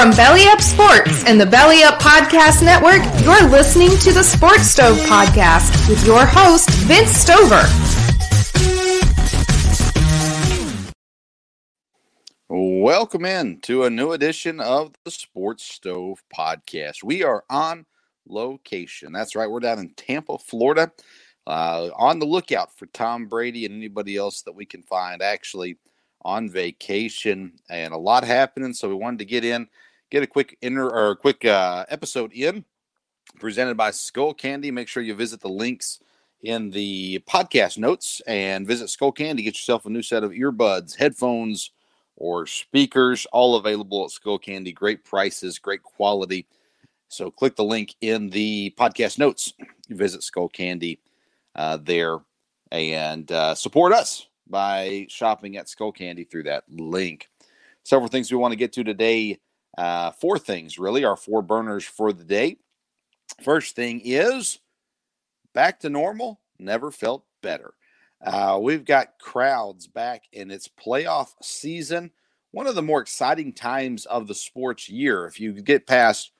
From Belly Up Sports and the Belly Up Podcast Network, you're listening to the Sports Stove Podcast with your host, Vince Stover. Welcome in to a new edition of the Sports Stove Podcast. We are on location. That's right, we're down in Tampa, Florida, uh, on the lookout for Tom Brady and anybody else that we can find actually on vacation and a lot happening. So we wanted to get in, get a quick inter or a quick uh, episode in, presented by Skull Candy. Make sure you visit the links in the podcast notes and visit Skull Candy. Get yourself a new set of earbuds, headphones, or speakers, all available at Skull Candy. Great prices, great quality. So click the link in the podcast notes. Visit Skull Candy uh, there and uh, support us by shopping at Skull Candy through that link. Several things we want to get to today. Uh, four things, really, our four burners for the day. First thing is back to normal, never felt better. Uh, we've got crowds back in its playoff season. One of the more exciting times of the sports year. If you get past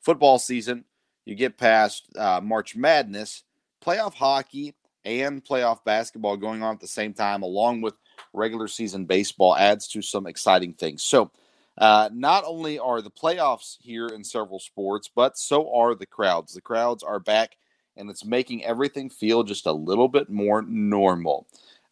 football season, you get past uh, March Madness, playoff hockey and playoff basketball going on at the same time, along with regular season baseball, adds to some exciting things. So, uh, not only are the playoffs here in several sports, but so are the crowds. The crowds are back, and it's making everything feel just a little bit more normal.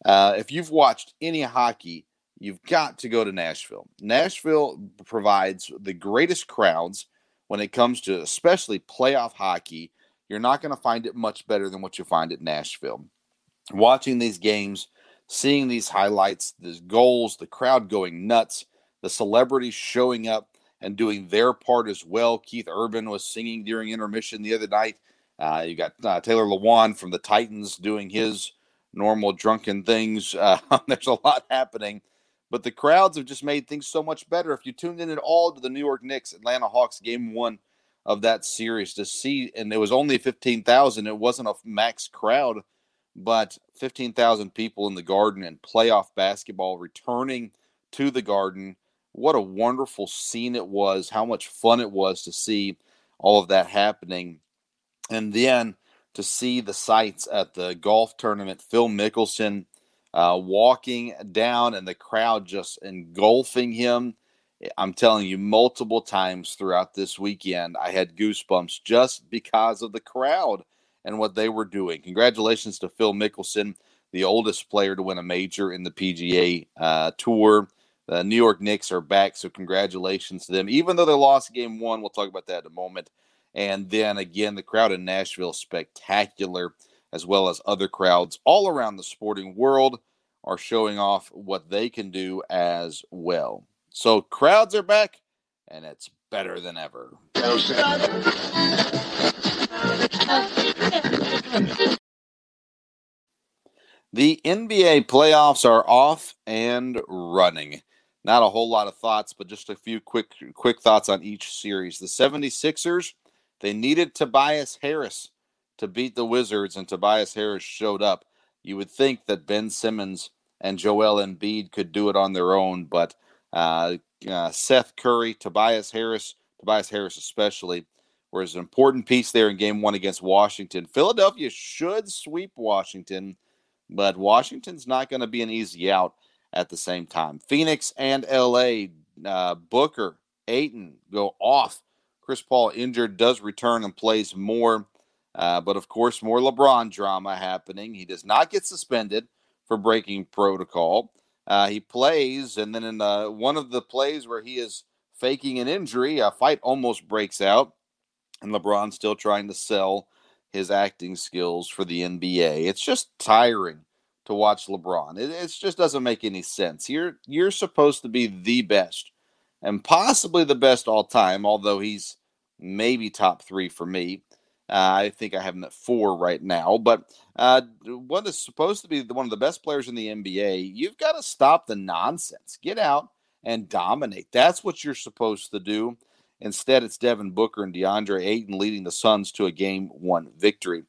Uh, if you've watched any hockey, you've got to go to Nashville. Nashville provides the greatest crowds when it comes to especially playoff hockey you're not going to find it much better than what you find at Nashville. Watching these games, seeing these highlights, the goals, the crowd going nuts, the celebrities showing up and doing their part as well. Keith Urban was singing during intermission the other night. Uh, you got uh, Taylor Lewan from the Titans doing his normal drunken things. Uh, there's a lot happening, but the crowds have just made things so much better. If you tuned in at all to the New York Knicks Atlanta Hawks game one of that series to see, and it was only 15,000. It wasn't a max crowd, but 15,000 people in the garden and playoff basketball returning to the garden. What a wonderful scene it was. How much fun it was to see all of that happening. And then to see the sights at the golf tournament, Phil Mickelson uh, walking down and the crowd just engulfing him I'm telling you, multiple times throughout this weekend, I had goosebumps just because of the crowd and what they were doing. Congratulations to Phil Mickelson, the oldest player to win a major in the PGA uh, Tour. The New York Knicks are back, so congratulations to them. Even though they lost game one, we'll talk about that in a moment. And then again, the crowd in Nashville spectacular, as well as other crowds all around the sporting world are showing off what they can do as well. So crowds are back, and it's better than ever. The NBA playoffs are off and running. Not a whole lot of thoughts, but just a few quick quick thoughts on each series. The 76ers, they needed Tobias Harris to beat the Wizards, and Tobias Harris showed up. You would think that Ben Simmons and Joel Embiid could do it on their own, but uh, uh, Seth Curry, Tobias Harris, Tobias Harris especially, was an important piece there in game one against Washington. Philadelphia should sweep Washington, but Washington's not going to be an easy out at the same time. Phoenix and LA, uh, Booker, Ayton go off. Chris Paul injured, does return and plays more. Uh, but of course, more LeBron drama happening. He does not get suspended for breaking protocol. Uh, he plays, and then in the, one of the plays where he is faking an injury, a fight almost breaks out, and LeBron's still trying to sell his acting skills for the NBA. It's just tiring to watch LeBron. It, it just doesn't make any sense. You're you're supposed to be the best, and possibly the best all time. Although he's maybe top three for me. Uh, I think I have him at four right now. But uh, what is supposed to be one of the best players in the NBA, you've got to stop the nonsense. Get out and dominate. That's what you're supposed to do. Instead, it's Devin Booker and DeAndre Ayton leading the Suns to a game one victory.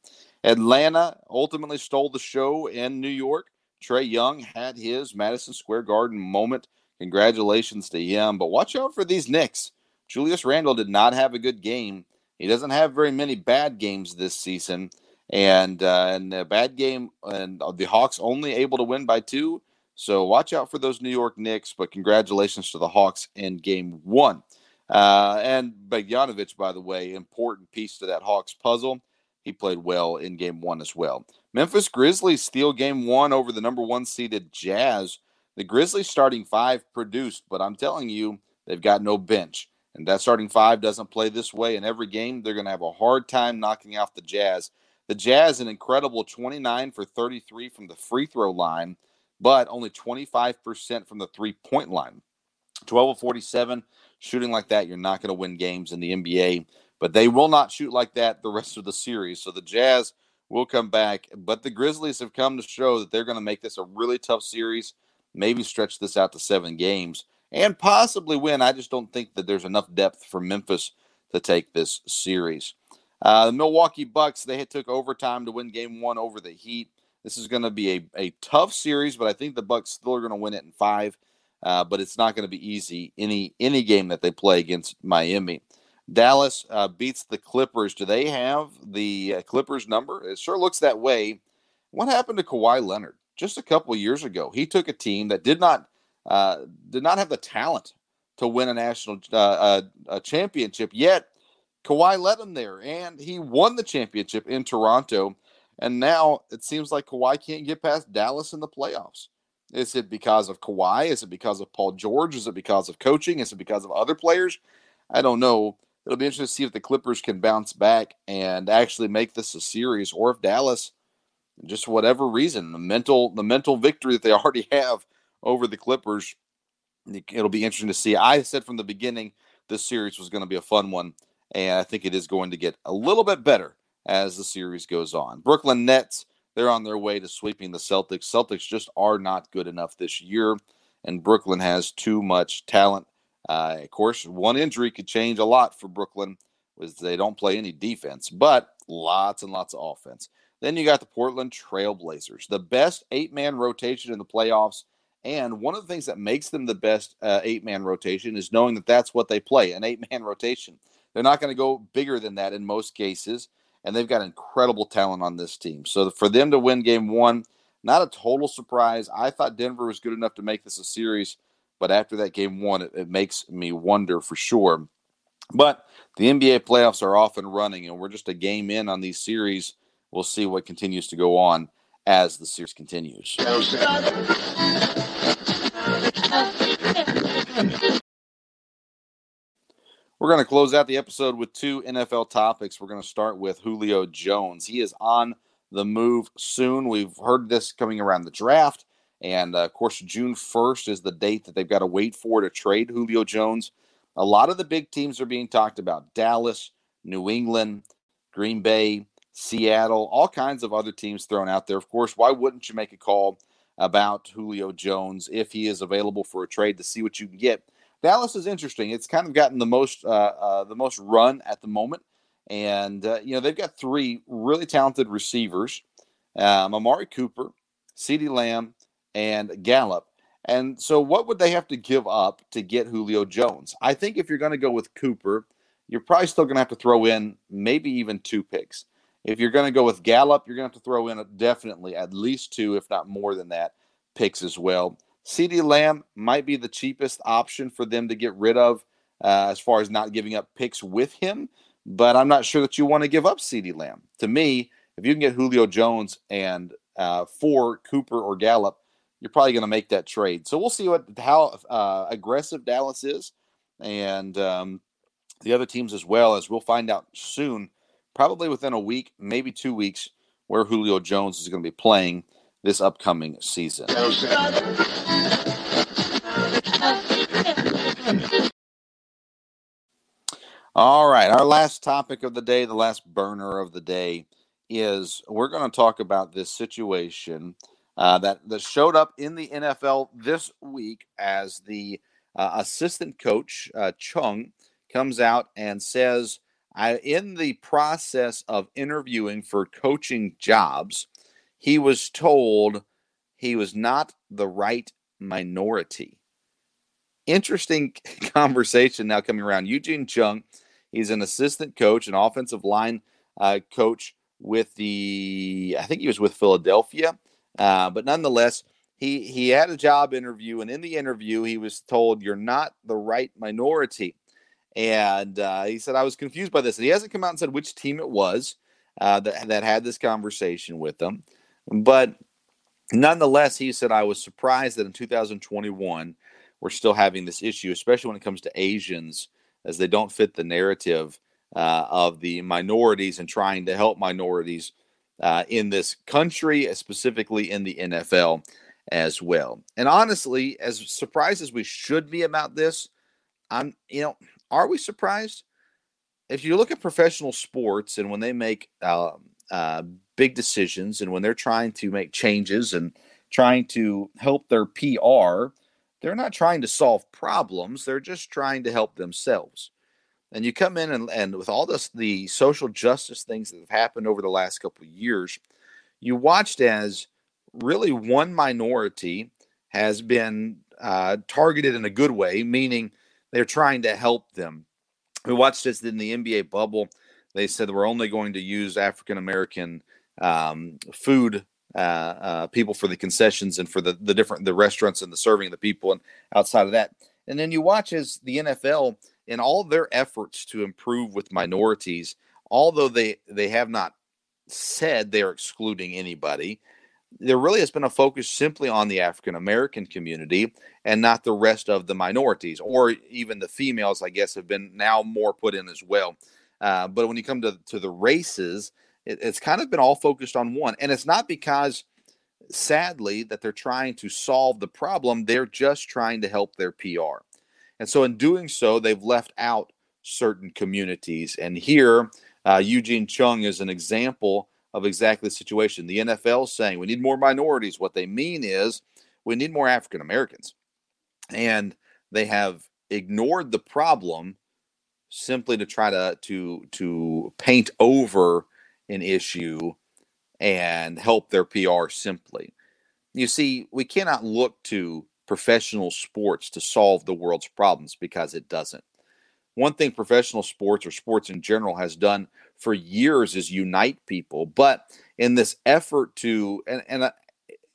Atlanta ultimately stole the show in New York. Trae Young had his Madison Square Garden moment. Congratulations to him. But watch out for these Knicks. Julius Randle did not have a good game. He doesn't have very many bad games this season. And uh, and a bad game, and the Hawks only able to win by two. So watch out for those New York Knicks. But congratulations to the Hawks in game one. Uh, and Bogdanovich, by the way, important piece to that Hawks puzzle. He played well in game one as well. Memphis Grizzlies steal game one over the number one seeded Jazz. The Grizzlies starting five produced, but I'm telling you, they've got no bench. And that starting five doesn't play this way in every game. They're going to have a hard time knocking out the Jazz. The Jazz, an incredible 29 for 33 from the free throw line, but only 25% from the three point line. 12 of 47 shooting like that, you're not going to win games in the NBA. But they will not shoot like that the rest of the series. So the Jazz will come back. But the Grizzlies have come to show that they're going to make this a really tough series, maybe stretch this out to seven games, and possibly win. I just don't think that there's enough depth for Memphis to take this series. Uh, the Milwaukee Bucks, they took overtime to win game one over the Heat. This is going to be a, a tough series, but I think the Bucks still are going to win it in five. Uh, but it's not going to be easy any any game that they play against Miami. Dallas uh, beats the Clippers. Do they have the uh, Clippers number? It sure looks that way. What happened to Kawhi Leonard just a couple years ago? He took a team that did not uh, did not have the talent to win a national uh, a championship. Yet Kawhi led him there, and he won the championship in Toronto. And now it seems like Kawhi can't get past Dallas in the playoffs. Is it because of Kawhi? Is it because of Paul George? Is it because of coaching? Is it because of other players? I don't know. It'll be interesting to see if the Clippers can bounce back and actually make this a series, or if Dallas, just whatever reason, the mental the mental victory that they already have over the Clippers, it'll be interesting to see. I said from the beginning this series was going to be a fun one, and I think it is going to get a little bit better as the series goes on. Brooklyn Nets they're on their way to sweeping the Celtics. Celtics just are not good enough this year, and Brooklyn has too much talent. Uh, of course, one injury could change a lot for Brooklyn, as they don't play any defense, but lots and lots of offense. Then you got the Portland Trailblazers, the best eight man rotation in the playoffs. And one of the things that makes them the best uh, eight man rotation is knowing that that's what they play an eight man rotation. They're not going to go bigger than that in most cases and they've got incredible talent on this team. So for them to win game one, not a total surprise. I thought Denver was good enough to make this a series, but after that game one, it, it makes me wonder for sure. But the NBA playoffs are off and running, and we're just a game in on these series. We'll see what continues to go on as the series continues. We're going to close out the episode with two NFL topics. We're going to start with Julio Jones. He is on the move soon. We've heard this coming around the draft. And uh, of course, June 1st is the date that they've got to wait for to trade Julio Jones. A lot of the big teams are being talked about Dallas, New England, Green Bay, Seattle, all kinds of other teams thrown out there. Of course, why wouldn't you make a call about Julio Jones if he is available for a trade to see what you can get? Dallas is interesting. It's kind of gotten the most uh, uh, the most run at the moment, and uh, you know they've got three really talented receivers: um, Amari Cooper, CeeDee Lamb, and Gallup. And so, what would they have to give up to get Julio Jones? I think if you're going to go with Cooper, you're probably still going to have to throw in maybe even two picks. if you're going to go with Gallup, you're going to have to throw in definitely at least two, if not more than that, picks as well. CeeDee Lamb might be the cheapest option for them to get rid of uh, as far as not giving up picks with him, but I'm not sure that you want to give up CeeDee Lamb. To me, if you can get Julio Jones and uh, for Cooper or Gallup, you're probably going to make that trade. So we'll see what how uh, aggressive Dallas is, and um, the other teams as well. As we'll find out soon, probably within a week, maybe two weeks, where Julio Jones is going to be playing this upcoming season. All right, our last topic of the day, the last burner of the day, is we're going to talk about this situation uh, that that showed up in the NFL this week as the uh, assistant coach uh, Chung comes out and says, "I in the process of interviewing for coaching jobs, he was told he was not the right minority." Interesting conversation now coming around. Eugene Chung, he's an assistant coach, an offensive line uh, coach with the, I think he was with Philadelphia uh, but nonetheless, he he had a job interview, and in the interview, he was told, "You're not the right minority." And uh, he said, "I was confused by this." And he hasn't come out and said which team it was uh, that that had this conversation with them, but nonetheless, he said, "I was surprised that in 2021 we're still having this issue, especially when it comes to Asians, as they don't fit the narrative uh, of the minorities and trying to help minorities." Uh, in this country, uh, specifically in the NFL as well. And honestly, as surprised as we should be about this, I'm, you know, are we surprised? If you look at professional sports and when they make uh, uh, big decisions and when they're trying to make changes and trying to help their PR, they're not trying to solve problems, they're just trying to help themselves and you come in and, and with all this the social justice things that have happened over the last couple of years you watched as really one minority has been uh, targeted in a good way meaning they're trying to help them. We watched this in the nba bubble they said we're only going to use african american um, food uh, uh, people for the concessions and for the, the different the restaurants and the serving of the people and outside of that. And then you watch as the nfl in all their efforts to improve with minorities, although they they have not said they're excluding anybody, there really has been a focus simply on the African American community and not the rest of the minorities or even the females. I guess have been now more put in as well. Uh, but when you come to to the races, it, it's kind of been all focused on one, and it's not because sadly that they're trying to solve the problem they're just trying to help their pr and so, in doing so, they've left out certain communities. And here, uh, Eugene Chung is an example of exactly the situation. The NFL is saying we need more minorities. What they mean is we need more African Americans. And they have ignored the problem simply to try to to to paint over an issue and help their PR simply. You see, we cannot look to professional sports to solve the world's problems because it doesn't. One thing professional sports or sports in general has done for years is unite people, but in this effort to and, and uh,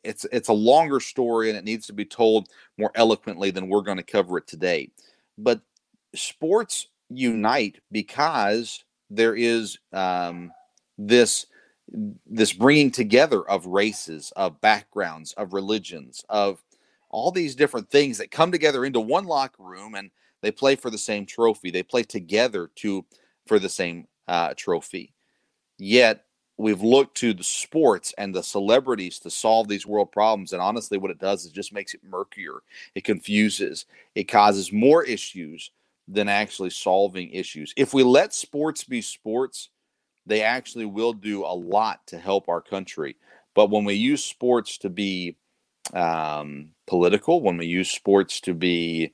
it's it's a longer story and it needs to be told more eloquently than we're going to cover it today. But sports unite because there is um, this this bringing together of races, of backgrounds, of religions, of all these different things that come together into one locker room and they play for the same trophy. They play together to for the same uh, trophy. Yet we've looked to the sports and the celebrities to solve these world problems. And honestly, what it does is just makes it murkier. It confuses. It causes more issues than actually solving issues. If we let sports be sports, they actually will do a lot to help our country. But when we use sports to be um, political, when we use sports to be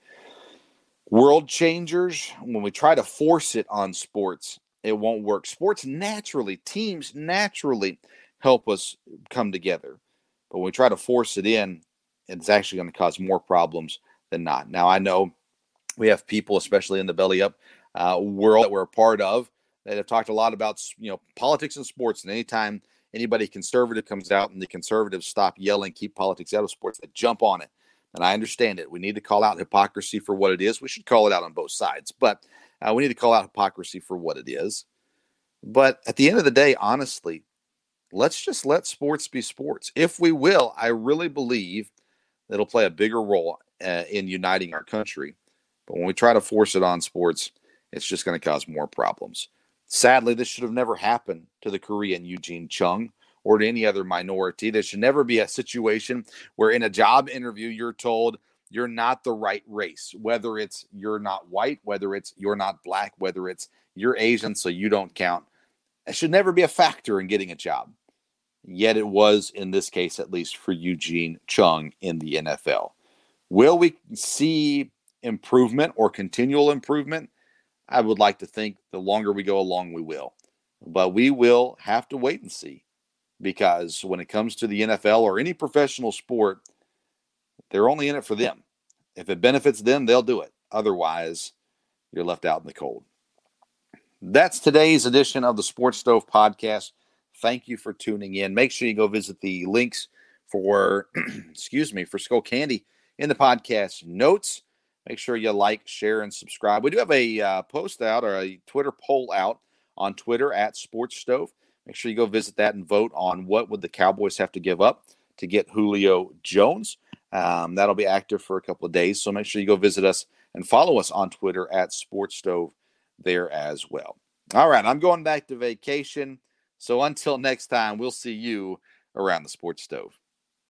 world changers, when we try to force it on sports, it won't work. Sports naturally, teams naturally help us come together. But when we try to force it in, it's actually going to cause more problems than not. Now, I know we have people, especially in the belly up uh, world that we're a part of, that have talked a lot about you know politics and sports. And anytime anybody conservative comes out and the conservatives stop yelling, keep politics out of sports, they jump on it. And I understand it. We need to call out hypocrisy for what it is. We should call it out on both sides, but uh, we need to call out hypocrisy for what it is. But at the end of the day, honestly, let's just let sports be sports. If we will, I really believe it'll play a bigger role uh, in uniting our country. But when we try to force it on sports, it's just going to cause more problems. Sadly, this should have never happened to the Korean Eugene Chung or to any other minority. There should never be a situation where in a job interview you're told you're not the right race, whether it's you're not white, whether it's you're not black, whether it's you're Asian, so you don't count. It should never be a factor in getting a job. Yet it was in this case, at least for Eugene Chung in the NFL. Will we see improvement or continual improvement? I would like to think the longer we go along, we will. But we will have to wait and see because when it comes to the NFL or any professional sport, they're only in it for them. If it benefits them, they'll do it. Otherwise, you're left out in the cold. That's today's edition of the Sports Stove Podcast. Thank you for tuning in. Make sure you go visit the links for, excuse me, for Skull Candy in the podcast notes. Make sure you like, share, and subscribe. We do have a uh, post out or a Twitter poll out on Twitter at Sports Stove. Make sure you go visit that and vote on what would the Cowboys have to give up to get Julio Jones. Um, that'll be active for a couple of days, so make sure you go visit us and follow us on Twitter at Sports Stove there as well. All right, I'm going back to vacation. So until next time, we'll see you around the sports stove.